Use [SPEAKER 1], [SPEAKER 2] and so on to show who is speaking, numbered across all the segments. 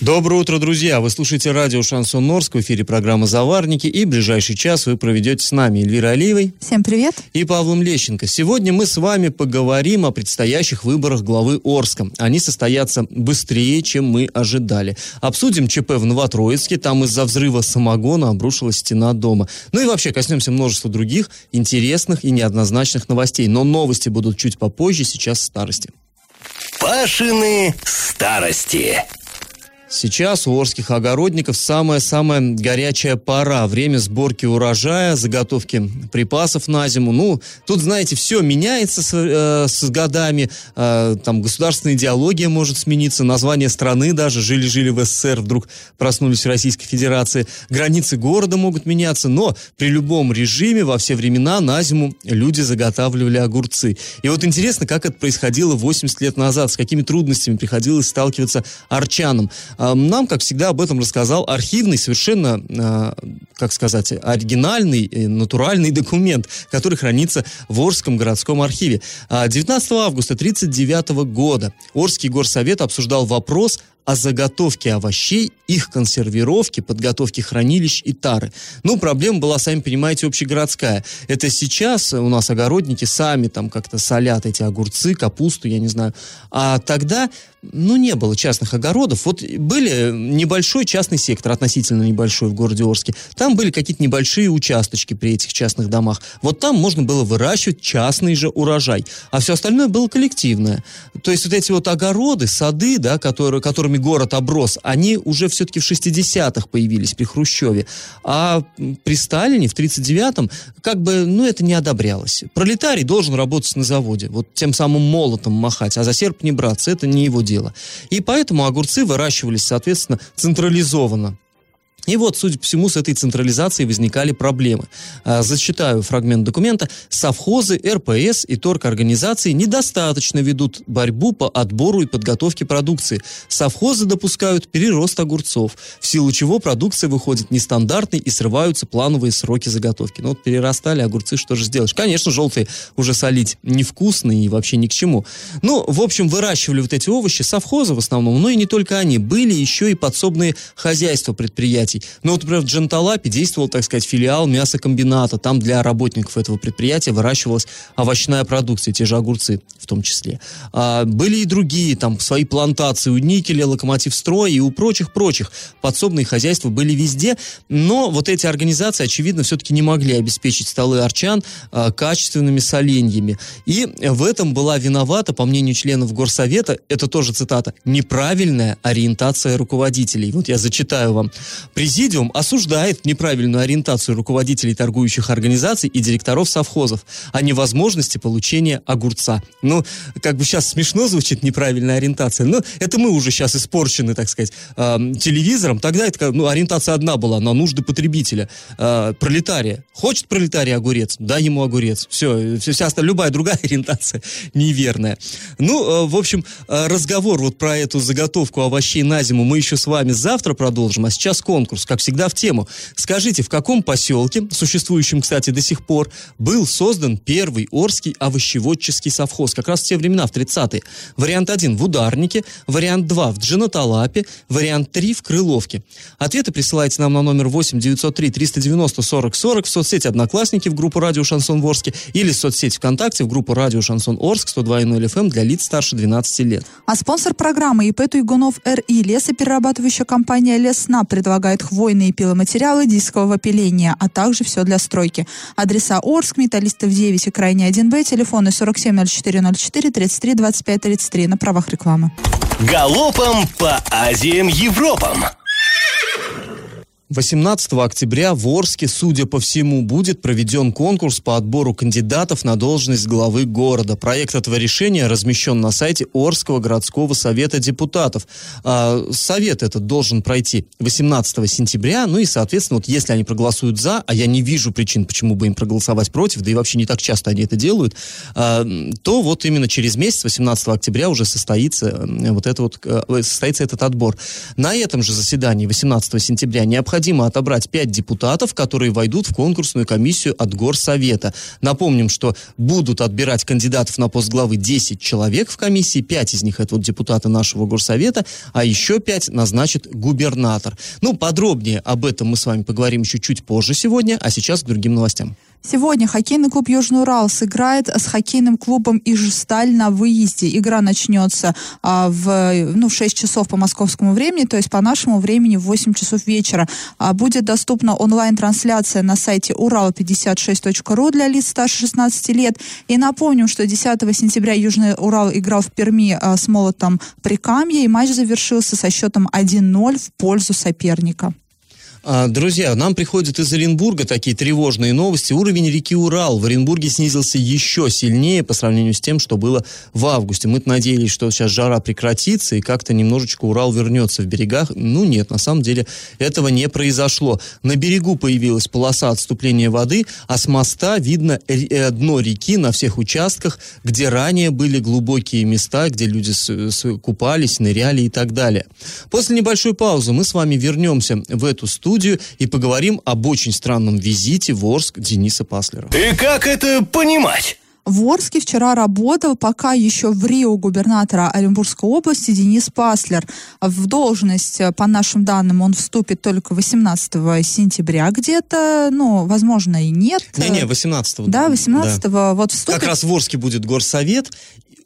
[SPEAKER 1] Доброе утро, друзья! Вы слушаете радио «Шансон Норск», в эфире программа «Заварники», и ближайший час вы проведете с нами Эльвира Алиевой
[SPEAKER 2] Всем привет.
[SPEAKER 1] и Павлом Лещенко. Сегодня мы с вами поговорим о предстоящих выборах главы Орска. Они состоятся быстрее, чем мы ожидали. Обсудим ЧП в Новотроицке, там из-за взрыва самогона обрушилась стена дома. Ну и вообще коснемся множества других интересных и неоднозначных новостей. Но новости будут чуть попозже, сейчас в старости.
[SPEAKER 3] Пашины старости.
[SPEAKER 1] Сейчас у орских огородников самая-самая горячая пора. Время сборки урожая, заготовки припасов на зиму. Ну, тут, знаете, все меняется с, э, с годами. Э, там государственная идеология может смениться, название страны даже. Жили-жили в СССР, вдруг проснулись в Российской Федерации. Границы города могут меняться, но при любом режиме во все времена на зиму люди заготавливали огурцы. И вот интересно, как это происходило 80 лет назад, с какими трудностями приходилось сталкиваться арчанам. А, Нам, как всегда, об этом рассказал архивный, совершенно, а, как сказать, оригинальный, натуральный документ, который хранится в Орском городском архиве. А, 19 августа 1939 года Орский горсовет обсуждал вопрос о заготовке овощей, их консервировке, подготовке хранилищ и тары. Ну, проблема была, сами понимаете, общегородская. Это сейчас у нас огородники сами там как-то солят эти огурцы, капусту, я не знаю. А тогда, ну, не было частных огородов. Вот были небольшой частный сектор, относительно небольшой в городе Орске. Там были какие-то небольшие участочки при этих частных домах. Вот там можно было выращивать частный же урожай. А все остальное было коллективное. То есть вот эти вот огороды, сады, да, которые, которыми город оброс, они уже все-таки в 60-х появились при Хрущеве. А при Сталине в 39-м как бы, ну, это не одобрялось. Пролетарий должен работать на заводе, вот тем самым молотом махать, а за серп не браться, это не его дело. И поэтому огурцы выращивались, соответственно, централизованно. И вот, судя по всему, с этой централизацией возникали проблемы. А, Зачитаю фрагмент документа. Совхозы, РПС и торгорганизации недостаточно ведут борьбу по отбору и подготовке продукции. Совхозы допускают перерост огурцов, в силу чего продукция выходит нестандартной и срываются плановые сроки заготовки. Ну вот перерастали огурцы, что же сделаешь? Конечно, желтые уже солить невкусные и вообще ни к чему. Ну, в общем, выращивали вот эти овощи совхозы в основном, но и не только они. Были еще и подсобные хозяйства предприятий. Ну, вот, например, в Джанталапе действовал, так сказать, филиал мясокомбината. Там для работников этого предприятия выращивалась овощная продукция, те же огурцы в том числе. А, были и другие, там, свои плантации у Никеля, Локомотив Строй и у прочих-прочих. Подсобные хозяйства были везде, но вот эти организации, очевидно, все-таки не могли обеспечить столы арчан а, качественными соленьями. И в этом была виновата, по мнению членов Горсовета, это тоже цитата, неправильная ориентация руководителей. Вот я зачитаю вам. Президиум осуждает неправильную ориентацию руководителей торгующих организаций и директоров совхозов о невозможности получения огурца. Ну, как бы сейчас смешно звучит неправильная ориентация, но это мы уже сейчас испорчены, так сказать, эм, телевизором. Тогда это, ну, ориентация одна была на нужды потребителя. Э, пролетария. Хочет пролетарий огурец? Дай ему огурец. Все, все, вся остальная, любая другая ориентация неверная. Ну, э, в общем, э, разговор вот про эту заготовку овощей на зиму мы еще с вами завтра продолжим, а сейчас конкурс, как всегда, в тему. Скажите, в каком поселке, существующем, кстати, до сих пор, был создан первый Орский овощеводческий совхоз? Как раз в те времена, в 30-е. Вариант 1 в Ударнике, вариант 2 в Джанаталапе, вариант 3 в Крыловке. Ответы присылайте нам на номер 8 903 390 40 40 в соцсети «Одноклассники» в группу «Радио Шансон Ворске» или в соцсети ВКонтакте в группу «Радио Шансон Орск» 102.0 FM для лиц старше 12 лет.
[SPEAKER 2] А спонсор программы ИП Туйгунов РИ лесоперерабатывающая компания Лесна предлагает хвойные пиломатериалы дискового пиления, а также все для стройки. Адреса Орск, Металлистов 9 и Крайний 1Б, телефоны 470404 33 25 33 на правах рекламы.
[SPEAKER 3] Галопом по Азиям Европам.
[SPEAKER 1] 18 октября в Орске, судя по всему, будет проведен конкурс по отбору кандидатов на должность главы города. Проект этого решения размещен на сайте Орского городского совета депутатов. А, совет этот должен пройти 18 сентября, ну и, соответственно, вот если они проголосуют за, а я не вижу причин, почему бы им проголосовать против, да и вообще не так часто они это делают, а, то вот именно через месяц, 18 октября, уже состоится э, вот это вот, э, состоится этот отбор. На этом же заседании 18 сентября необходимо необходимо отобрать 5 депутатов, которые войдут в конкурсную комиссию от Горсовета. Напомним, что будут отбирать кандидатов на пост главы 10 человек в комиссии, 5 из них это вот депутаты нашего Горсовета, а еще 5 назначит губернатор. Ну, подробнее об этом мы с вами поговорим еще чуть позже сегодня, а сейчас к другим новостям.
[SPEAKER 2] Сегодня хоккейный клуб Южный Урал сыграет с хоккейным клубом Ижсталь на выезде. Игра начнется а, в, ну, в 6 часов по московскому времени, то есть по нашему времени в 8 часов вечера. А, будет доступна онлайн-трансляция на сайте урал56.ру для лиц старше 16 лет. И напомним, что 10 сентября Южный Урал играл в Перми а, с молотом Прикамье, и матч завершился со счетом 1-0 в пользу соперника.
[SPEAKER 1] А, друзья, нам приходят из Оренбурга такие тревожные новости. Уровень реки Урал в Оренбурге снизился еще сильнее по сравнению с тем, что было в августе. Мы надеялись, что сейчас жара прекратится и как-то немножечко Урал вернется в берегах. Ну нет, на самом деле этого не произошло. На берегу появилась полоса отступления воды, а с моста видно э, дно реки на всех участках, где ранее были глубокие места, где люди купались, ныряли и так далее. После небольшой паузы мы с вами вернемся в эту студию студию и поговорим об очень странном визите в Орск Дениса Паслера.
[SPEAKER 3] И как это понимать?
[SPEAKER 2] В Орске вчера работал пока еще в Рио губернатора Оренбургской области Денис Паслер. В должность, по нашим данным, он вступит только 18 сентября где-то, ну, возможно, и нет.
[SPEAKER 1] Не-не, 18
[SPEAKER 2] Да, 18 да. вот вступит.
[SPEAKER 1] Как раз в Орске будет горсовет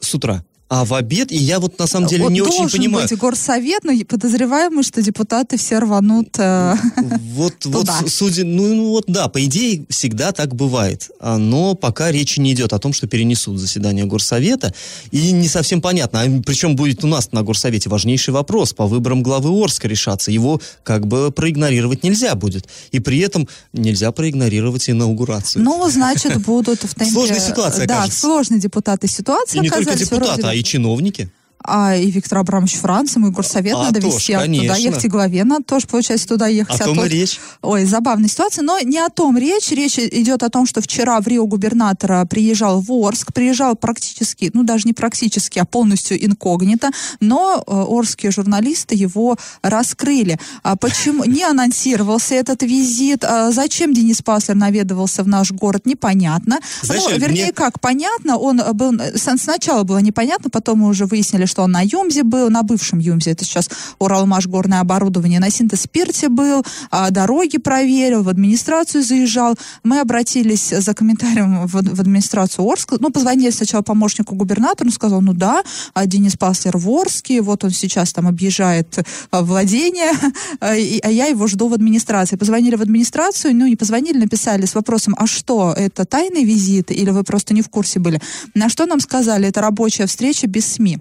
[SPEAKER 1] с утра а в обед, и я вот на самом деле вот не очень понимаю.
[SPEAKER 2] быть горсовет, но подозреваем мы, что депутаты все рванут э,
[SPEAKER 1] Вот, туда. вот, судя, ну, ну вот да, по идее всегда так бывает, а, но пока речи не идет о том, что перенесут заседание горсовета, и не совсем понятно, а причем будет у нас на горсовете важнейший вопрос по выборам главы Орска решаться, его как бы проигнорировать нельзя будет, и при этом нельзя проигнорировать инаугурацию.
[SPEAKER 2] Ну, значит, будут в
[SPEAKER 1] темпе... Сложная ситуация,
[SPEAKER 2] Да,
[SPEAKER 1] кажется.
[SPEAKER 2] сложные депутаты ситуации
[SPEAKER 1] И не только депутаты, а и чиновники
[SPEAKER 2] а и Виктор Абрамович Франц, ему и горсовет а, надо тоже, вести, а туда ехать, и главе надо тоже, получается, туда ехать.
[SPEAKER 1] О а том
[SPEAKER 2] то...
[SPEAKER 1] и речь.
[SPEAKER 2] Ой, забавная ситуация, но не о том речь. Речь идет о том, что вчера в Рио губернатора приезжал в Орск, приезжал практически, ну даже не практически, а полностью инкогнито, но э, орские журналисты его раскрыли. А почему не анонсировался этот визит? А зачем Денис Паслер наведывался в наш город, непонятно. Знаешь, ну, вернее, мне... как, понятно, он был, сначала было непонятно, потом мы уже выяснили, что он на Юмзе был, на бывшем Юмзе, это сейчас Уралмаш горное оборудование, на Синтез-Спирте был, а дороги проверил, в администрацию заезжал. Мы обратились за комментарием в, в администрацию Орска, ну, позвонили сначала помощнику губернатора, он сказал, ну да, а Денис Паслер в Орске, вот он сейчас там объезжает а, владение, а я его жду в администрации. Позвонили в администрацию, ну, не позвонили, написали с вопросом, а что, это тайный визит или вы просто не в курсе были? На что нам сказали, это рабочая встреча без СМИ.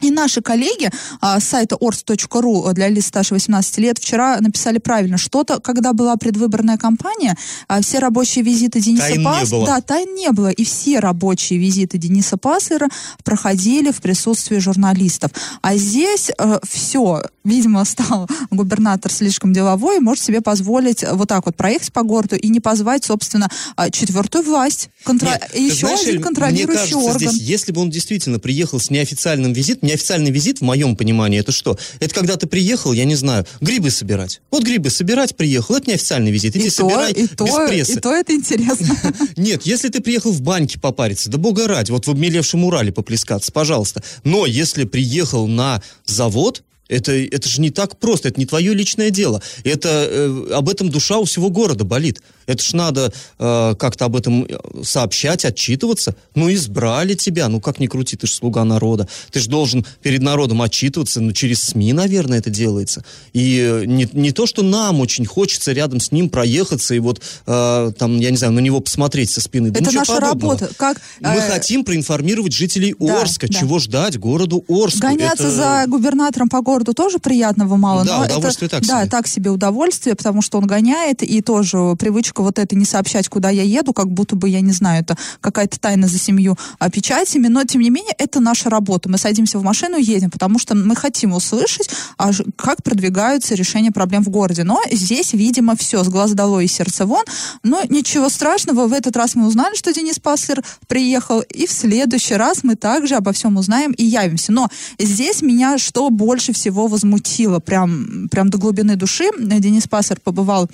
[SPEAKER 2] И наши коллеги а, с сайта ors.ru для лиц старше 18 лет вчера написали правильно. Что-то, когда была предвыборная кампания, а, все рабочие визиты Дениса Паслера... Да, тайн не было. И все рабочие визиты Дениса Паслера проходили в присутствии журналистов. А здесь а, все. Видимо, стал губернатор слишком деловой и может себе позволить вот так вот проехать по городу и не позвать, собственно, а, четвертую власть. Контро... Нет, Еще знаешь, один контролирующий
[SPEAKER 1] мне
[SPEAKER 2] кажется,
[SPEAKER 1] орган. Здесь, если бы он действительно приехал с неофициальным визитом, неофициальный визит, в моем понимании, это что? Это когда ты приехал, я не знаю, грибы собирать. Вот грибы собирать приехал, это неофициальный визит. Иди и собирай то, и без то, прессы.
[SPEAKER 2] И то это интересно.
[SPEAKER 1] Нет, если ты приехал в баньке попариться, да бога ради, вот в обмелевшем Урале поплескаться, пожалуйста. Но если приехал на завод, это, это же не так просто, это не твое личное дело. Это, э, об этом душа у всего города болит. Это ж надо э, как-то об этом э, сообщать, отчитываться. Ну, избрали тебя, ну как ни крути, ты же слуга народа. Ты же должен перед народом отчитываться, ну через СМИ, наверное, это делается. И э, не, не то, что нам очень хочется рядом с ним проехаться и вот э, там, я не знаю, на него посмотреть со спины.
[SPEAKER 2] Да это наша подобного. работа. Как,
[SPEAKER 1] Мы э, хотим проинформировать жителей да, Орска, да. чего ждать городу Орску.
[SPEAKER 2] Гоняться это... за губернатором по городу тоже приятного мало,
[SPEAKER 1] да,
[SPEAKER 2] но
[SPEAKER 1] удовольствие
[SPEAKER 2] это,
[SPEAKER 1] так
[SPEAKER 2] да,
[SPEAKER 1] себе.
[SPEAKER 2] так себе удовольствие, потому что он гоняет, и тоже привычка вот это не сообщать, куда я еду, как будто бы, я не знаю, это какая-то тайна за семью а, печатями, но тем не менее это наша работа. Мы садимся в машину и едем, потому что мы хотим услышать, а, как продвигаются решения проблем в городе. Но здесь, видимо, все с глаз долой и сердце вон. Но ничего страшного, в этот раз мы узнали, что Денис Паслер приехал, и в следующий раз мы также обо всем узнаем и явимся. Но здесь меня что больше всего возмутило, прям, прям до глубины души. Денис Паслер побывал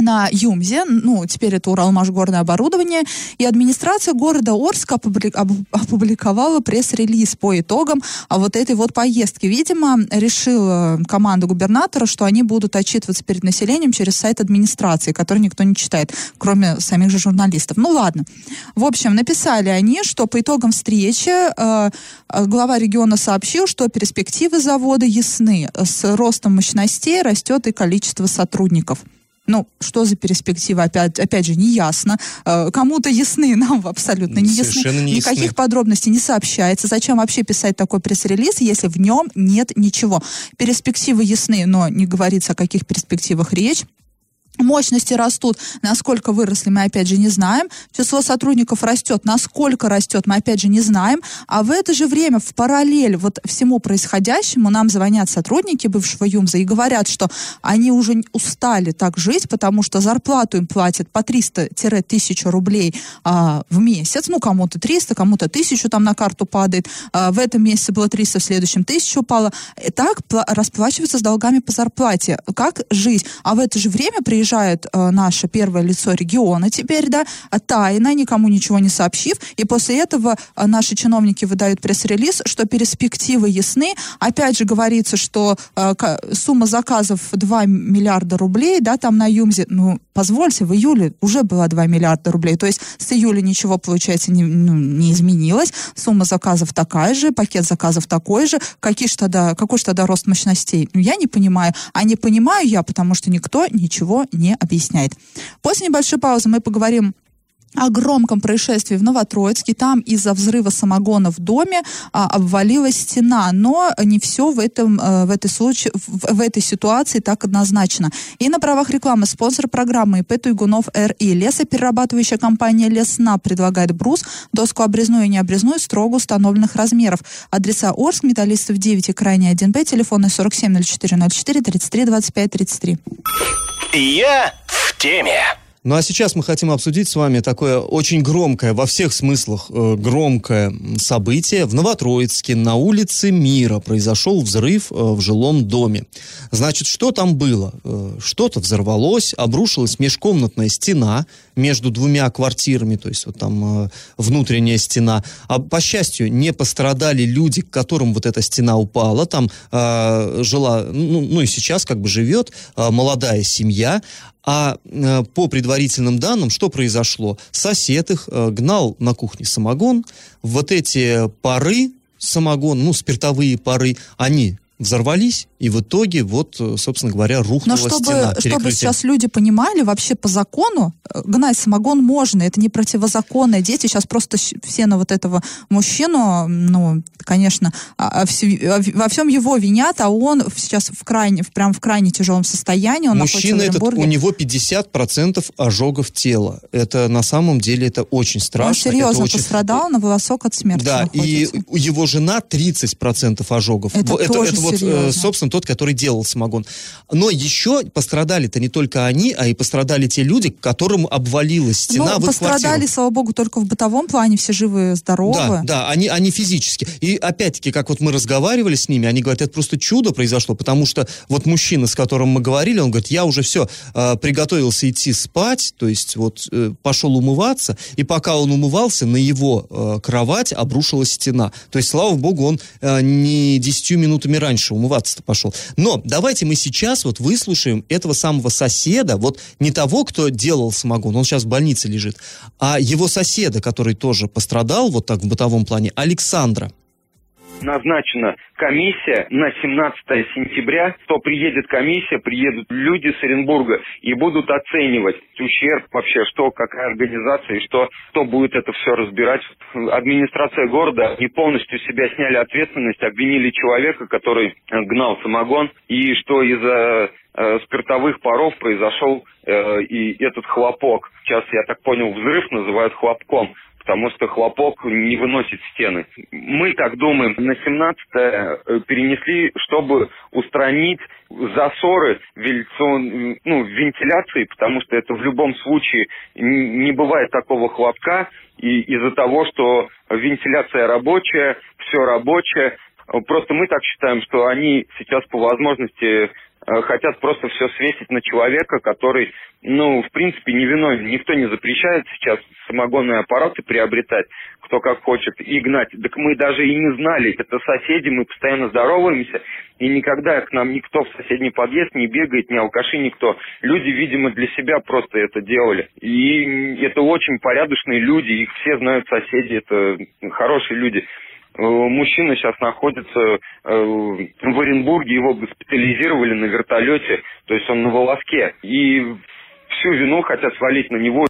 [SPEAKER 2] на ЮМЗе, ну, теперь это Уралмашгорное оборудование, и администрация города Орска опубликовала пресс-релиз по итогам а вот этой вот поездки. Видимо, решила команда губернатора, что они будут отчитываться перед населением через сайт администрации, который никто не читает, кроме самих же журналистов. Ну, ладно. В общем, написали они, что по итогам встречи э, э, глава региона сообщил, что перспективы завода ясны. С ростом мощностей растет и количество сотрудников. Ну, что за перспектива, опять, опять же, не ясно. Э, Кому-то ясны, нам абсолютно не ясны.
[SPEAKER 1] Совершенно ясны.
[SPEAKER 2] Никаких подробностей не сообщается. Зачем вообще писать такой пресс-релиз, если в нем нет ничего? Перспективы ясны, но не говорится, о каких перспективах речь. Мощности растут, насколько выросли, мы опять же не знаем. Число сотрудников растет, насколько растет, мы опять же не знаем. А в это же время, в параллель вот всему происходящему, нам звонят сотрудники бывшего ЮМЗа и говорят, что они уже устали так жить, потому что зарплату им платят по 300-1000 рублей а, в месяц. Ну, кому-то 300, кому-то 1000 там на карту падает. А, в этом месяце было 300, в следующем 1000 упало. И так пла- расплачиваются с долгами по зарплате. Как жить? А в это же время приезжает э, наше первое лицо региона теперь, да, а тайно, никому ничего не сообщив, и после этого э, наши чиновники выдают пресс-релиз, что перспективы ясны. Опять же говорится, что э, сумма заказов 2 миллиарда рублей, да, там на ЮМЗе, ну, позвольте, в июле уже было 2 миллиарда рублей, то есть с июля ничего, получается, не, ну, не изменилось, сумма заказов такая же, пакет заказов такой же, какие ж тогда, какой же тогда рост мощностей? Ну, я не понимаю, а не понимаю я, потому что никто ничего объясняет. После небольшой паузы мы поговорим о громком происшествии в Новотроицке. Там из-за взрыва самогона в доме а, обвалилась стена. Но не все в, этом, э, в, этой случае, в, в этой ситуации так однозначно. И на правах рекламы спонсор программы ИП Туйгунов РИ. Лесоперерабатывающая компания Лесна предлагает брус, доску обрезную и необрезную строго установленных размеров. Адреса Орск, Металлистов 9 и крайне 1Б, телефоны 47 04 04 33 25 33.
[SPEAKER 3] Я в теме.
[SPEAKER 1] Ну а сейчас мы хотим обсудить с вами такое очень громкое, во всех смыслах э, громкое событие. В Новотроицке на улице Мира произошел взрыв э, в жилом доме. Значит, что там было? Э, что-то взорвалось, обрушилась межкомнатная стена между двумя квартирами, то есть вот там э, внутренняя стена. А по счастью, не пострадали люди, к которым вот эта стена упала. Там э, жила, ну, ну и сейчас как бы живет э, молодая семья. А э, по предварительным данным, что произошло? Сосед их э, гнал на кухне самогон. Вот эти пары самогон, ну, спиртовые пары, они взорвались, и в итоге, вот, э, собственно говоря, рухнула
[SPEAKER 2] Но чтобы,
[SPEAKER 1] стена.
[SPEAKER 2] чтобы
[SPEAKER 1] перекрытием.
[SPEAKER 2] сейчас люди понимали, вообще по закону э, гнать самогон можно, это не противозаконно. Дети сейчас просто все на вот этого мужчину, ну, конечно, а- а а во всем его винят, а он сейчас в крайне, прям в крайне тяжелом состоянии. Он
[SPEAKER 1] Мужчина этот, у него 50% ожогов тела. Это на самом деле это очень страшно.
[SPEAKER 2] Он серьезно
[SPEAKER 1] это очень...
[SPEAKER 2] пострадал, на волосок от смерти
[SPEAKER 1] Да, и
[SPEAKER 2] находится.
[SPEAKER 1] у его жена 30% ожогов.
[SPEAKER 2] Это
[SPEAKER 1] это,
[SPEAKER 2] тоже
[SPEAKER 1] это вот, э,
[SPEAKER 2] серьезно.
[SPEAKER 1] собственно, тот, который делал самогон. Но еще пострадали-то не только они, а и пострадали те люди, которым обвалилась стена
[SPEAKER 2] ну,
[SPEAKER 1] в их
[SPEAKER 2] пострадали,
[SPEAKER 1] квартиру.
[SPEAKER 2] слава богу, только в бытовом плане, все живы, здоровы.
[SPEAKER 1] Да, да, они, они физически. И опять-таки, как вот мы разговаривали с ними, они говорят, это просто чудо произошло, потому что вот мужчина, с которым мы говорили, он говорит, я уже все, приготовился идти спать, то есть вот э, пошел умываться, и пока он умывался, на его э, кровать обрушилась стена. То есть, слава богу, он э, не 10 минутами раньше умываться-то пошел. Но давайте мы сейчас вот выслушаем этого самого соседа, вот не того, кто делал самогон, он сейчас в больнице лежит, а его соседа, который тоже пострадал вот так в бытовом плане, Александра.
[SPEAKER 4] Назначена комиссия на 17 сентября. То приедет комиссия, приедут люди с Оренбурга и будут оценивать ущерб вообще, что, какая организация и что, кто будет это все разбирать. Администрация города не полностью себя сняли ответственность, обвинили человека, который гнал самогон, и что из-за э, спиртовых паров произошел э, и этот хлопок. Сейчас, я так понял, взрыв называют хлопком потому что хлопок не выносит стены. Мы так думаем, на 17 э, перенесли, чтобы устранить засоры вентиляцион, ну, вентиляции, потому что это в любом случае не бывает такого хлопка, и из-за того, что вентиляция рабочая, все рабочее, Просто мы так считаем, что они сейчас по возможности Э, хотят просто все свесить на человека, который, ну, в принципе, не виновен. Никто не запрещает сейчас самогонные аппараты приобретать, кто как хочет, и гнать. Так мы даже и не знали, это соседи, мы постоянно здороваемся, и никогда к нам никто в соседний подъезд не бегает, ни алкаши, никто. Люди, видимо, для себя просто это делали. И это очень порядочные люди, их все знают соседи, это хорошие люди. Э, мужчина сейчас находится э, в Оренбурге, его госпитализировали на вертолете, то есть он на волоске. И всю вину хотят свалить на него.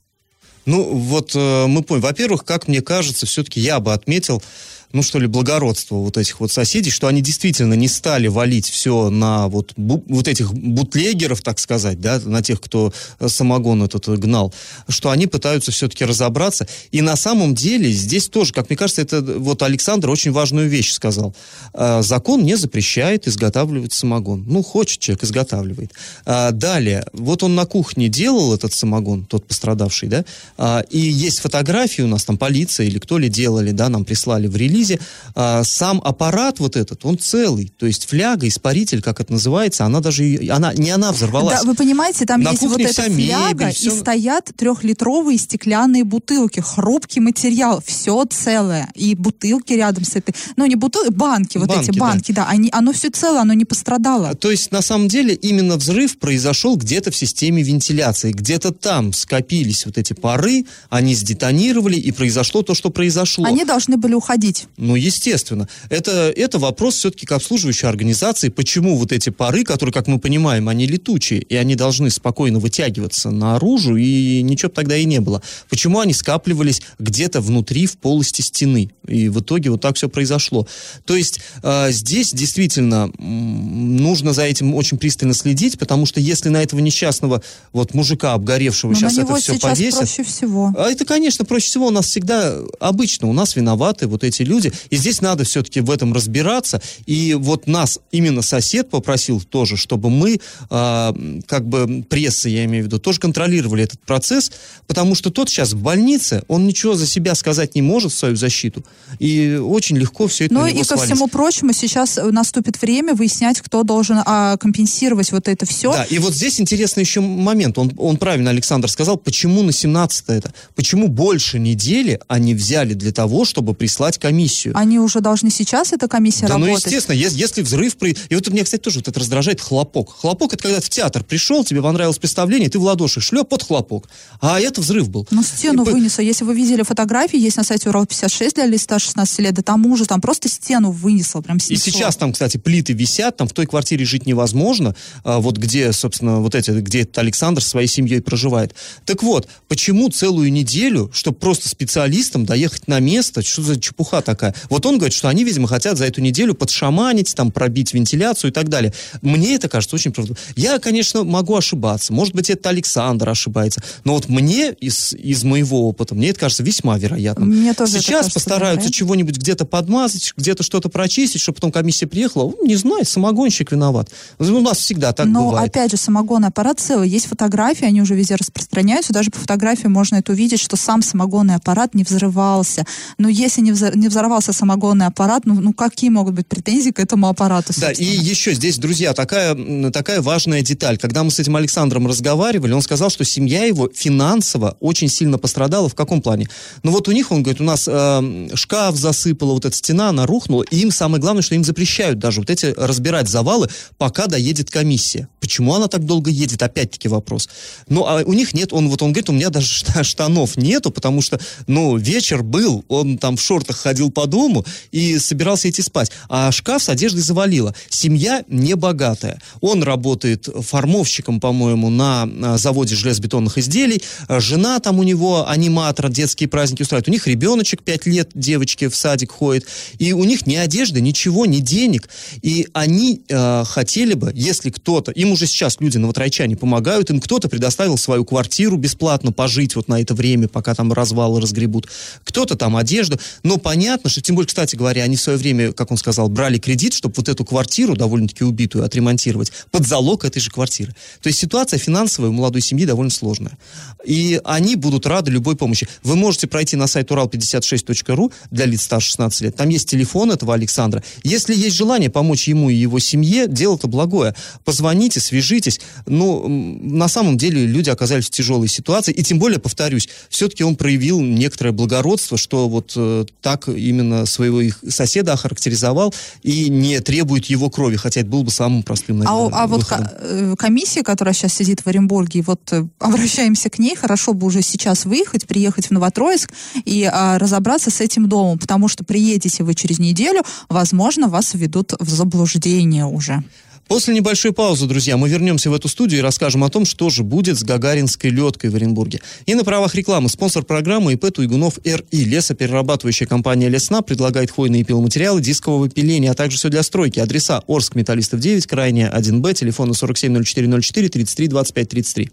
[SPEAKER 1] Ну, вот э, мы поняли. Во-первых, как мне кажется, все-таки я бы отметил, ну что ли, благородство вот этих вот соседей, что они действительно не стали валить все на вот, бу, вот этих бутлегеров, так сказать, да, на тех, кто э, самогон этот гнал, что они пытаются все-таки разобраться. И на самом деле здесь тоже, как мне кажется, это вот Александр очень важную вещь сказал. А, закон не запрещает изготавливать самогон. Ну, хочет человек, изготавливает. А, далее, вот он на кухне делал этот самогон, тот пострадавший, да, а, и есть фотографии у нас, там полиция или кто ли делали, да, нам прислали в релиз, релизе, а, сам аппарат вот этот, он целый. То есть фляга, испаритель, как это называется, она даже, она, не она взорвалась.
[SPEAKER 2] Да, вы понимаете, там На есть вот эта фляга, мебель, все... и стоят трехлитровые стеклянные бутылки, хрупкий материал, все целое. И бутылки рядом с этой, ну не бутылки, банки, вот банки, эти банки, да, да они, оно все целое, оно не пострадало.
[SPEAKER 1] То есть, на самом деле, именно взрыв произошел где-то в системе вентиляции, где-то там скопились вот эти пары, они сдетонировали, и произошло то, что произошло.
[SPEAKER 2] Они должны были уходить.
[SPEAKER 1] Ну, естественно. Это, это вопрос все-таки к обслуживающей организации. Почему вот эти пары, которые, как мы понимаем, они летучие, и они должны спокойно вытягиваться наружу, и ничего тогда и не было. Почему они скапливались где-то внутри, в полости стены? И в итоге вот так все произошло. То есть э, здесь действительно нужно за этим очень пристально следить, потому что если на этого несчастного вот мужика обгоревшего Но сейчас это все повесят...
[SPEAKER 2] проще всего.
[SPEAKER 1] А это, конечно, проще всего. У нас всегда обычно у нас виноваты вот эти люди, люди. И здесь надо все-таки в этом разбираться. И вот нас именно сосед попросил тоже, чтобы мы, э, как бы пресса, я имею в виду, тоже контролировали этот процесс, потому что тот сейчас в больнице, он ничего за себя сказать не может в свою защиту. И очень легко все это
[SPEAKER 2] Ну
[SPEAKER 1] и ко
[SPEAKER 2] свалить. всему прочему, сейчас наступит время выяснять, кто должен а, компенсировать вот это все.
[SPEAKER 1] Да, и вот здесь интересный еще момент. Он, он правильно, Александр, сказал, почему на 17 это? Почему больше недели они взяли для того, чтобы прислать комиссию? Комиссию.
[SPEAKER 2] Они уже должны сейчас, эта комиссия,
[SPEAKER 1] да,
[SPEAKER 2] работать?
[SPEAKER 1] ну, естественно, если, если взрыв... При... И вот меня, кстати, тоже вот это раздражает хлопок. Хлопок — это когда в театр пришел, тебе понравилось представление, ты в ладоши шлеп под хлопок. А это взрыв был.
[SPEAKER 2] Ну, стену и... вынесло. Если вы видели фотографии, есть на сайте Урал-56 для листа 16 лет, да там уже там просто стену вынесло, прям снесло.
[SPEAKER 1] И сейчас там, кстати, плиты висят, там в той квартире жить невозможно, а, вот где, собственно, вот эти, где этот Александр со своей семьей проживает. Так вот, почему целую неделю, чтобы просто специалистам доехать на место, что за чепуха такая? Вот он говорит, что они, видимо, хотят за эту неделю подшаманить, там, пробить вентиляцию и так далее. Мне это кажется очень правдоподобно. Я, конечно, могу ошибаться. Может быть, это Александр ошибается. Но вот мне из, из моего опыта, мне это кажется весьма вероятным.
[SPEAKER 2] Мне тоже
[SPEAKER 1] Сейчас кажется, постараются чего-нибудь где-то подмазать, где-то что-то прочистить, чтобы потом комиссия приехала. Не знаю, самогонщик виноват. У нас всегда так
[SPEAKER 2] Но,
[SPEAKER 1] бывает.
[SPEAKER 2] опять же, самогонный аппарат целый. Есть фотографии, они уже везде распространяются. Даже по фотографии можно это увидеть, что сам самогонный аппарат не взрывался. Но если не, взор- не взорвался самогонный самогонный аппарат, ну, ну какие могут быть претензии к этому аппарату?
[SPEAKER 1] Собственно? Да, и еще здесь, друзья, такая, такая важная деталь. Когда мы с этим Александром разговаривали, он сказал, что семья его финансово очень сильно пострадала. В каком плане? Ну вот у них, он говорит, у нас э, шкаф засыпала, вот эта стена, она рухнула, и им самое главное, что им запрещают даже вот эти разбирать завалы, пока доедет комиссия. Почему она так долго едет? Опять-таки вопрос. Ну, а у них нет, он вот он говорит, у меня даже штанов нету, потому что, ну, вечер был, он там в шортах ходил по дому и собирался идти спать. А шкаф с одеждой завалило. Семья не богатая. Он работает формовщиком, по-моему, на а, заводе железобетонных изделий. Жена там у него аниматор, детские праздники устраивает. У них ребеночек 5 лет, девочки в садик ходит. И у них ни одежды, ничего, ни денег. И они э, хотели бы, если кто-то, им уже сейчас люди новотрайчане помогают, им кто-то предоставил свою квартиру бесплатно пожить вот на это время, пока там развалы разгребут. Кто-то там одежду. Но понятно, что, тем более, кстати говоря, они в свое время, как он сказал, брали кредит, чтобы вот эту квартиру, довольно-таки убитую, отремонтировать под залог этой же квартиры. То есть ситуация финансовая у молодой семьи довольно сложная. И они будут рады любой помощи. Вы можете пройти на сайт урал56.ру для лиц старше 16 лет. Там есть телефон этого Александра. Если есть желание помочь ему и его семье, дело-то благое. Позвоните, свяжитесь. Ну, на самом деле люди оказались в тяжелой ситуации. И тем более, повторюсь, все-таки он проявил некоторое благородство, что вот э, так именно своего их соседа охарактеризовал и не требует его крови, хотя это было бы самым простым,
[SPEAKER 2] А,
[SPEAKER 1] наверное,
[SPEAKER 2] а вот
[SPEAKER 1] выходом.
[SPEAKER 2] ко- э, комиссия, которая сейчас сидит в Оренбурге, вот э, обращаемся к ней, хорошо бы уже сейчас выехать, приехать в Новотроицк и а, разобраться с этим домом, потому что приедете вы через неделю, возможно, вас введут в заблуждение уже.
[SPEAKER 1] После небольшой паузы, друзья, мы вернемся в эту студию и расскажем о том, что же будет с гагаринской леткой в Оренбурге. И на правах рекламы спонсор программы ИП Туйгунов РИ. Лесоперерабатывающая компания Лесна предлагает хвойные пиломатериалы дискового пиления, а также все для стройки. Адреса Орск, Металлистов 9, Крайняя 1Б, телефоны 470404 33 25 33.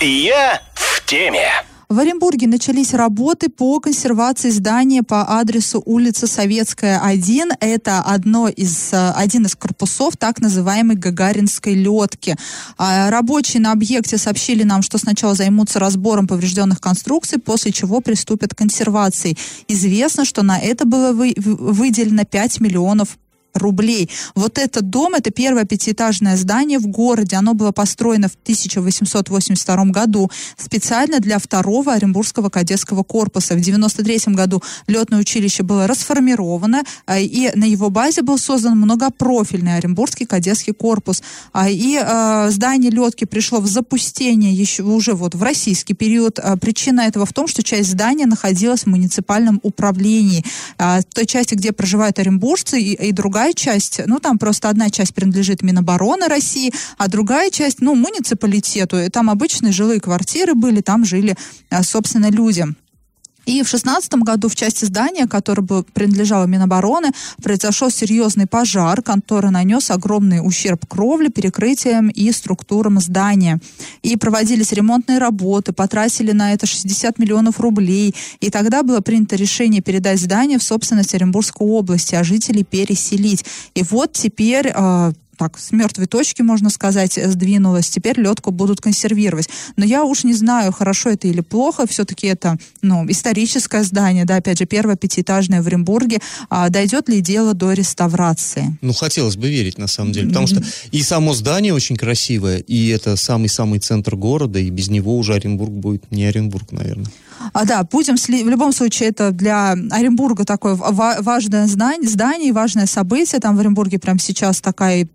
[SPEAKER 3] Я в теме.
[SPEAKER 2] В Оренбурге начались работы по консервации здания по адресу улица Советская, 1. Это одно из, э, один из корпусов так называемой Гагаринской летки. А, Рабочие на объекте сообщили нам, что сначала займутся разбором поврежденных конструкций, после чего приступят к консервации. Известно, что на это было выделено 5 миллионов рублей. Вот этот дом, это первое пятиэтажное здание в городе. Оно было построено в 1882 году специально для второго Оренбургского кадетского корпуса. В 93 году летное училище было расформировано, а, и на его базе был создан многопрофильный Оренбургский кадетский корпус. А, И а, здание летки пришло в запустение еще уже вот в российский период. Причина этого в том, что часть здания находилась в муниципальном управлении. Той части, где проживают оренбуржцы, и, и другая часть, ну там просто одна часть принадлежит Минобороны России, а другая часть, ну, муниципалитету. И там обычные жилые квартиры были, там жили, а, собственно, люди. И в шестнадцатом году в части здания, которое бы принадлежало Минобороны, произошел серьезный пожар, который нанес огромный ущерб кровле, перекрытиям и структурам здания. И проводились ремонтные работы, потратили на это 60 миллионов рублей. И тогда было принято решение передать здание в собственность Оренбургской области, а жителей переселить. И вот теперь э, так, с мертвой точки, можно сказать, э, сдвинулась. Теперь ледку будут консервировать. Но я уж не знаю, хорошо это или плохо. Все-таки это, ну, историческое здание, да, опять же, первое пятиэтажное в Оренбурге. А дойдет ли дело до реставрации?
[SPEAKER 1] Ну, хотелось бы верить, на самом деле. Потому что и само здание очень красивое, и это самый-самый центр города, и без него уже Оренбург будет не Оренбург, наверное.
[SPEAKER 2] А, да, будем сли- в любом случае это для Оренбурга такое ва- важное знание, здание, важное событие. Там в Оренбурге прямо сейчас такая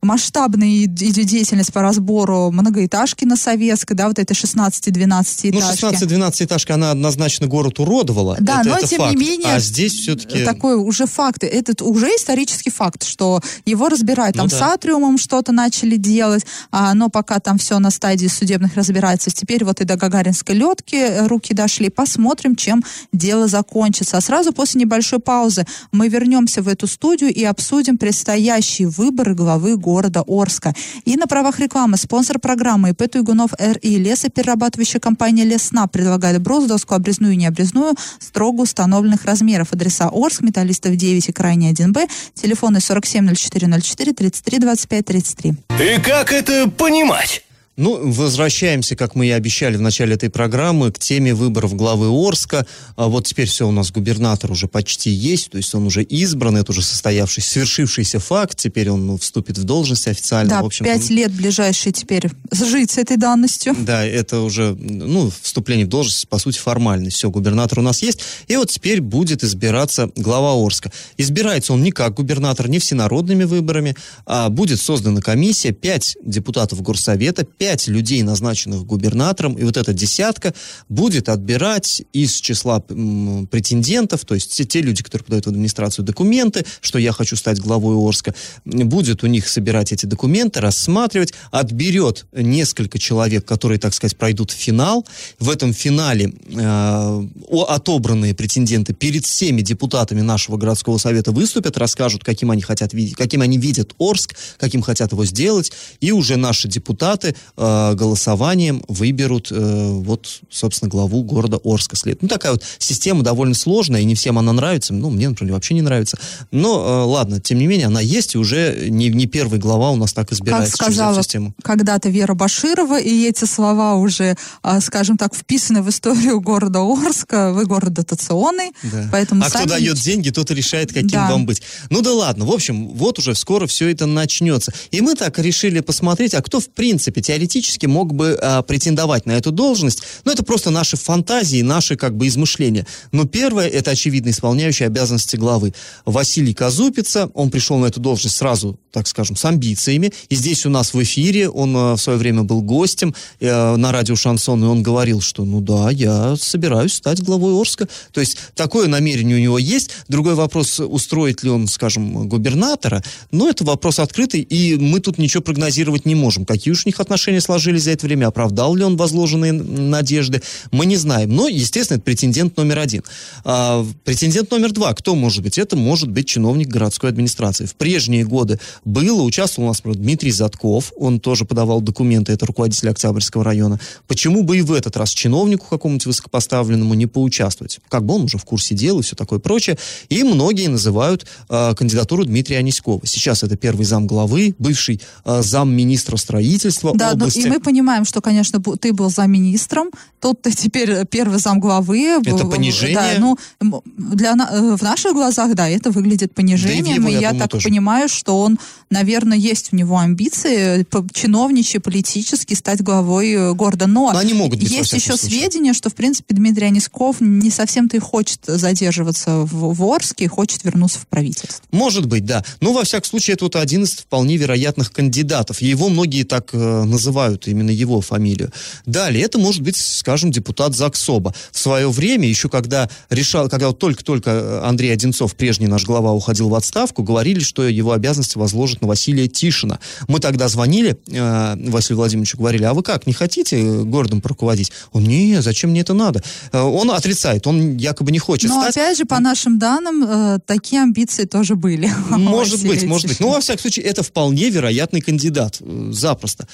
[SPEAKER 2] масштабная деятельность по разбору многоэтажки на Советской, да, вот это 16-12
[SPEAKER 1] Ну,
[SPEAKER 2] этажки.
[SPEAKER 1] 16-12 этажка, она однозначно город уродовала.
[SPEAKER 2] Да,
[SPEAKER 1] это,
[SPEAKER 2] но
[SPEAKER 1] это
[SPEAKER 2] тем
[SPEAKER 1] факт.
[SPEAKER 2] не менее,
[SPEAKER 1] А здесь все-таки...
[SPEAKER 2] такой уже факт. Этот уже исторический факт, что его разбирают.
[SPEAKER 1] Ну
[SPEAKER 2] Там
[SPEAKER 1] да.
[SPEAKER 2] с атриумом что-то начали делать, а, но пока там все на стадии судебных разбирательств. Теперь вот и до Гагаринской летки руки дошли. Посмотрим, чем дело закончится. А сразу после небольшой паузы мы вернемся в эту студию и обсудим предстоящие выборы главы города Орска. И на правах рекламы спонсор программы ИП Туйгунов РИ лесоперерабатывающая компания Лесна предлагает брус, доску обрезную и необрезную строго установленных размеров. Адреса Орск, Металлистов 9 и Крайний 1Б, телефоны 470404 33 25 33.
[SPEAKER 3] И как это понимать?
[SPEAKER 1] Ну, возвращаемся, как мы и обещали в начале этой программы, к теме выборов главы Орска. А вот теперь все у нас губернатор уже почти есть, то есть он уже избран, это уже состоявшийся, свершившийся факт, теперь он вступит в должность официально.
[SPEAKER 2] Да,
[SPEAKER 1] в общем,
[SPEAKER 2] пять лет ближайшие теперь жить с этой данностью.
[SPEAKER 1] Да, это уже, ну, вступление в должность, по сути, формальность. Все, губернатор у нас есть. И вот теперь будет избираться глава Орска. Избирается он не как губернатор, не всенародными выборами, а будет создана комиссия, пять депутатов горсовета, пять пять людей, назначенных губернатором, и вот эта десятка будет отбирать из числа претендентов, то есть те, те люди, которые подают в администрацию документы, что я хочу стать главой Орска, будет у них собирать эти документы, рассматривать, отберет несколько человек, которые, так сказать, пройдут финал. В этом финале э, отобранные претенденты перед всеми депутатами нашего городского совета выступят, расскажут, каким они хотят видеть, каким они видят Орск, каким хотят его сделать, и уже наши депутаты э, голосованием выберут э, вот, собственно, главу города Орска след. Ну, такая вот система довольно сложная, и не всем она нравится. Ну, мне, например, вообще не нравится. Но, э, ладно, тем не менее, она есть, и уже не, не первый глава у нас так избирается
[SPEAKER 2] как сказала когда-то Вера Баширова, и эти слова уже, а, скажем так, вписаны в историю города Орска. Вы город дотационный,
[SPEAKER 1] Да.
[SPEAKER 2] поэтому
[SPEAKER 1] а
[SPEAKER 2] сами...
[SPEAKER 1] кто дает деньги, тот и решает, каким
[SPEAKER 2] Да.
[SPEAKER 1] вам быть. Ну да ладно, в общем, вот уже скоро все это начнется. И мы так решили посмотреть, а кто в принципе теоретически мог бы а, претендовать на эту должность. Ну это просто наши фантазии, наши как бы измышления. Но первое, это очевидно исполняющий обязанности главы. Василий Казупица, он пришел на эту должность сразу, так скажем, с амбициями. И здесь у нас в эфире, он а, в свое время был гостем э, на радио Шансон, и он говорил, что ну да, я собираюсь стать главой Орска. То есть такое намерение у него есть. Другой вопрос, устроит ли он, скажем, губернатора. Но это вопрос открытый, и мы тут ничего прогнозировать не можем. Какие уж у них отношения сложились за это время, оправдал ли он возложенные надежды, мы не знаем. Но, естественно, это претендент номер один. А, претендент номер два, кто может быть? Это может быть чиновник городской администрации. В прежние годы было, участвовал у нас например, Дмитрий Затков, он тоже подавал документы, это руководитель Октябрьского района. Почему бы и в этот раз чиновнику какому-нибудь высокопоставленному не поучаствовать? Как бы он уже в курсе дела и все такое прочее. И многие называют э, кандидатуру Дмитрия Аниськова. Сейчас это первый зам главы, бывший э, зам министра строительства
[SPEAKER 2] Да, ну,
[SPEAKER 1] области.
[SPEAKER 2] и мы понимаем, что, конечно, ты был замминистром, тут ты теперь первый замглавы.
[SPEAKER 1] Это
[SPEAKER 2] Б- б-
[SPEAKER 1] понижение?
[SPEAKER 2] Да, ну, для, э, в наших глазах, да, это выглядит понижением,
[SPEAKER 1] его,
[SPEAKER 2] и
[SPEAKER 1] я
[SPEAKER 2] я, так
[SPEAKER 1] тоже.
[SPEAKER 2] понимаю, что он, наверное, есть у него амбиции чиновничьи, политически стать главой э, города. Но,
[SPEAKER 1] Но они могут быть,
[SPEAKER 2] есть еще
[SPEAKER 1] случае.
[SPEAKER 2] сведения, что, в принципе, Дмитрий Анисков не совсем-то и хочет задерживаться в, в Орске и хочет вернуться в правительство.
[SPEAKER 1] Может быть, да. Но, во всяком случае, это вот один из вполне вероятных кандидатов. Его многие так э, называют, именно его фамилию. Далее, это может быть, скажем, депутат ЗАГСОБа. В свое время, еще когда решал, когда вот только-только э, Андрей Одинцов, прежний наш глава, уходил в отставку, говорили, что его обязанности возложат на Василия Тишина. Мы тогда звонили э, Василию Владимировичу, говорили, а вы как, не хотите э, городом руководить? Он, не, зачем мне это надо? Э, он отрицает, он якобы не хочет
[SPEAKER 2] Но,
[SPEAKER 1] стать.
[SPEAKER 2] опять же, по нашим данным, э, такие амбиции тоже были.
[SPEAKER 1] Может быть, может быть. Ну, во всяком случае, это вполне вероятный кандидат. Запросто.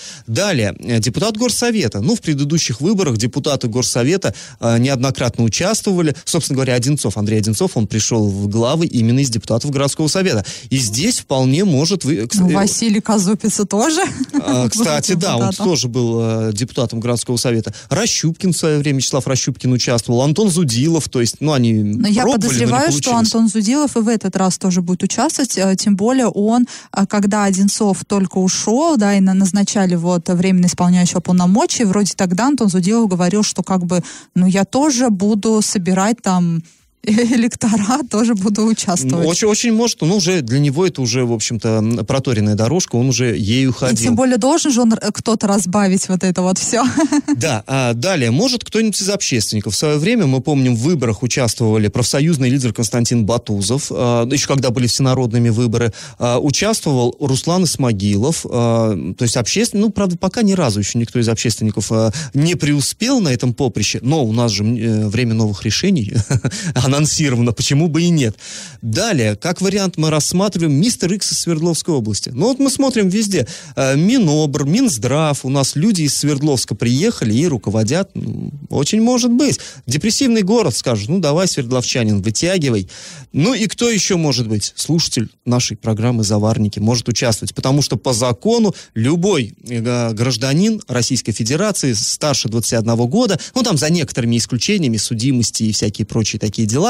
[SPEAKER 1] Далее, э, депутат Горсовета. Ну, в предыдущих выборах депутаты Горсовета э, неоднократно участвовали. Собственно говоря, Одинцов, Андрей Одинцов, он пришел в главы именно из депутатов городского совета. И здесь вполне может... Вы,
[SPEAKER 2] Ну,
[SPEAKER 1] кстати,
[SPEAKER 2] Василий Казупица тоже.
[SPEAKER 1] а, Кстати, да, он тоже был э, депутатом городского совета. Ращупкин в свое время, Вячеслав Ращупкин участвовал, Антон Зудилов, то есть, ну, они
[SPEAKER 2] Но я
[SPEAKER 1] пробовали, но
[SPEAKER 2] подозреваю, что. Антон Зудилов и в этот раз тоже будет участвовать, э, тем более он, э, когда Одинцов только ушел, да, и на- назначали вот временно исполняющего полномочия, вроде тогда Антон Зудилов говорил, что как бы, ну, я тоже буду собирать там электорат, тоже буду
[SPEAKER 1] Ну,
[SPEAKER 2] участвовать.
[SPEAKER 1] Очень, очень может, ну, уже для него это уже, в общем-то, проторенная дорожка, он уже ею
[SPEAKER 2] И
[SPEAKER 1] ходил.
[SPEAKER 2] тем более должен же он э, кто-то разбавить вот это вот все.
[SPEAKER 1] Да, а далее, может кто-нибудь из общественников. В свое время, мы помним, в выборах участвовали профсоюзный лидер Константин Батузов, а, еще когда были всенародными выборы, а, участвовал Руслан Исмагилов, а, то есть общественный, ну, правда, пока ни разу еще никто из общественников а, не преуспел на этом поприще, но у нас же э, время новых решений анонсировано, почему бы и нет. Далее, как вариант мы рассматриваем мистер Икс из Свердловской области. Ну вот мы смотрим везде. Э, Минобр, Минздрав, у нас люди из Свердловска приехали и руководят. Ну, очень может быть. Депрессивный город скажут, ну давай, свердловчанин, вытягивай. Ну и кто еще может быть? Слушатель нашей программы «Заварники» может участвовать, потому что по закону любой э, гражданин Российской Федерации старше 21 года, ну там за некоторыми исключениями, судимости и всякие прочие такие дела,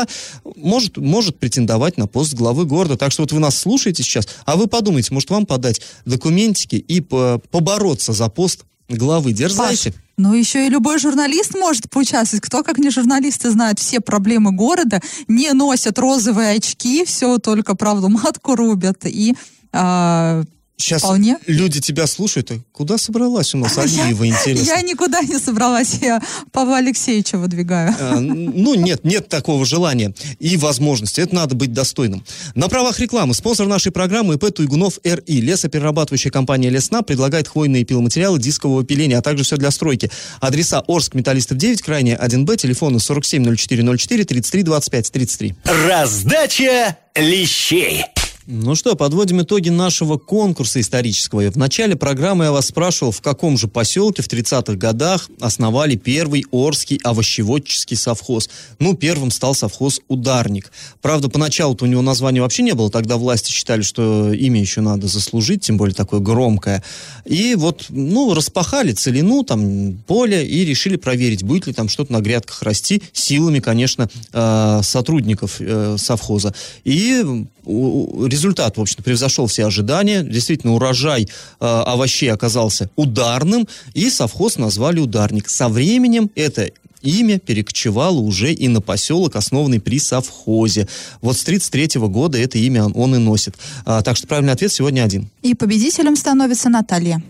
[SPEAKER 1] может, может претендовать на пост главы города. Так что вот вы нас слушаете сейчас, а вы подумайте, может вам подать документики и по- побороться за пост главы. Дерзайте.
[SPEAKER 2] Паш, ну еще и любой журналист может поучаствовать. Кто, как не журналисты, знает все проблемы города, не носят розовые очки, все только правду матку рубят и а,
[SPEAKER 1] Сейчас
[SPEAKER 2] Вполне.
[SPEAKER 1] люди тебя слушают. а Куда собралась у нас
[SPEAKER 2] Я-
[SPEAKER 1] Алиева, интересно?
[SPEAKER 2] Я никуда не собралась, я Павла Алексеевича выдвигаю.
[SPEAKER 1] А, Ну, нет, нет такого желания и возможности. Это надо быть достойным. На правах рекламы спонсор нашей программы ИП Туйгунов РИ. Лесоперерабатывающая компания Лесна предлагает хвойные пиломатериалы дискового пиления, а также все для стройки. Адреса Орск, Металлистов 9, крайне 1Б, телефоны 470404 33 25 33.
[SPEAKER 3] Раздача лещей.
[SPEAKER 1] Ну что, подводим итоги нашего конкурса исторического. В начале программы я вас спрашивал, в каком же поселке в 30-х годах основали первый Орский овощеводческий совхоз. Ну, первым стал совхоз «Ударник». Правда, поначалу-то у него названия вообще не было, тогда власти считали, что имя еще надо заслужить, тем более такое громкое. И вот, ну, распахали целину, там, поле, и решили проверить, будет ли там что-то на грядках расти, силами, конечно, э, сотрудников э, совхоза. И у- результат, в общем превзошел все ожидания. Действительно, урожай э, овощей оказался ударным, и совхоз назвали «Ударник». Со временем это имя перекочевало уже и на поселок, основанный при совхозе. Вот с 33 года это имя он, и носит. А, так что правильный ответ сегодня один.
[SPEAKER 2] И победителем становится Наталья.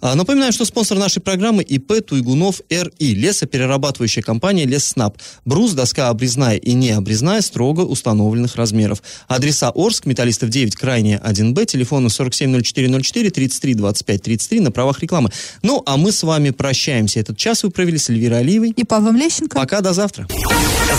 [SPEAKER 1] А, Напоминаю, что спонсор нашей программы ИП Туйгунов РИ, лесоперерабатывающая компания Лесснаб. Брус, доска обрезная и не обрезная, строго установленных размеров. Адреса Орск, Металлистов 9, крайне 1Б, телефоны 470404 33 25 33 на правах рекламы. Ну, а мы с вами прощаемся. Этот час вы провели с Эльвирой Алиевой.
[SPEAKER 2] И Павлом Лещенко.
[SPEAKER 1] Пока, до завтра.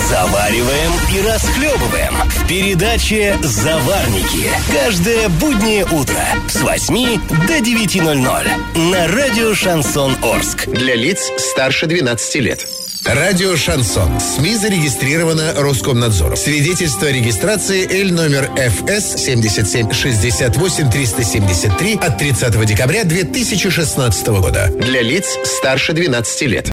[SPEAKER 3] Завариваем и расхлебываем в передаче «Заварники». Каждое буднее утро с 8 до 9.00 на радио «Шансон Орск».
[SPEAKER 5] Для лиц старше 12 лет. Радио «Шансон». СМИ зарегистрировано Роскомнадзором. Свидетельство о регистрации Л номер ФС 77 68 373 от 30 декабря 2016 года. Для лиц старше 12 лет.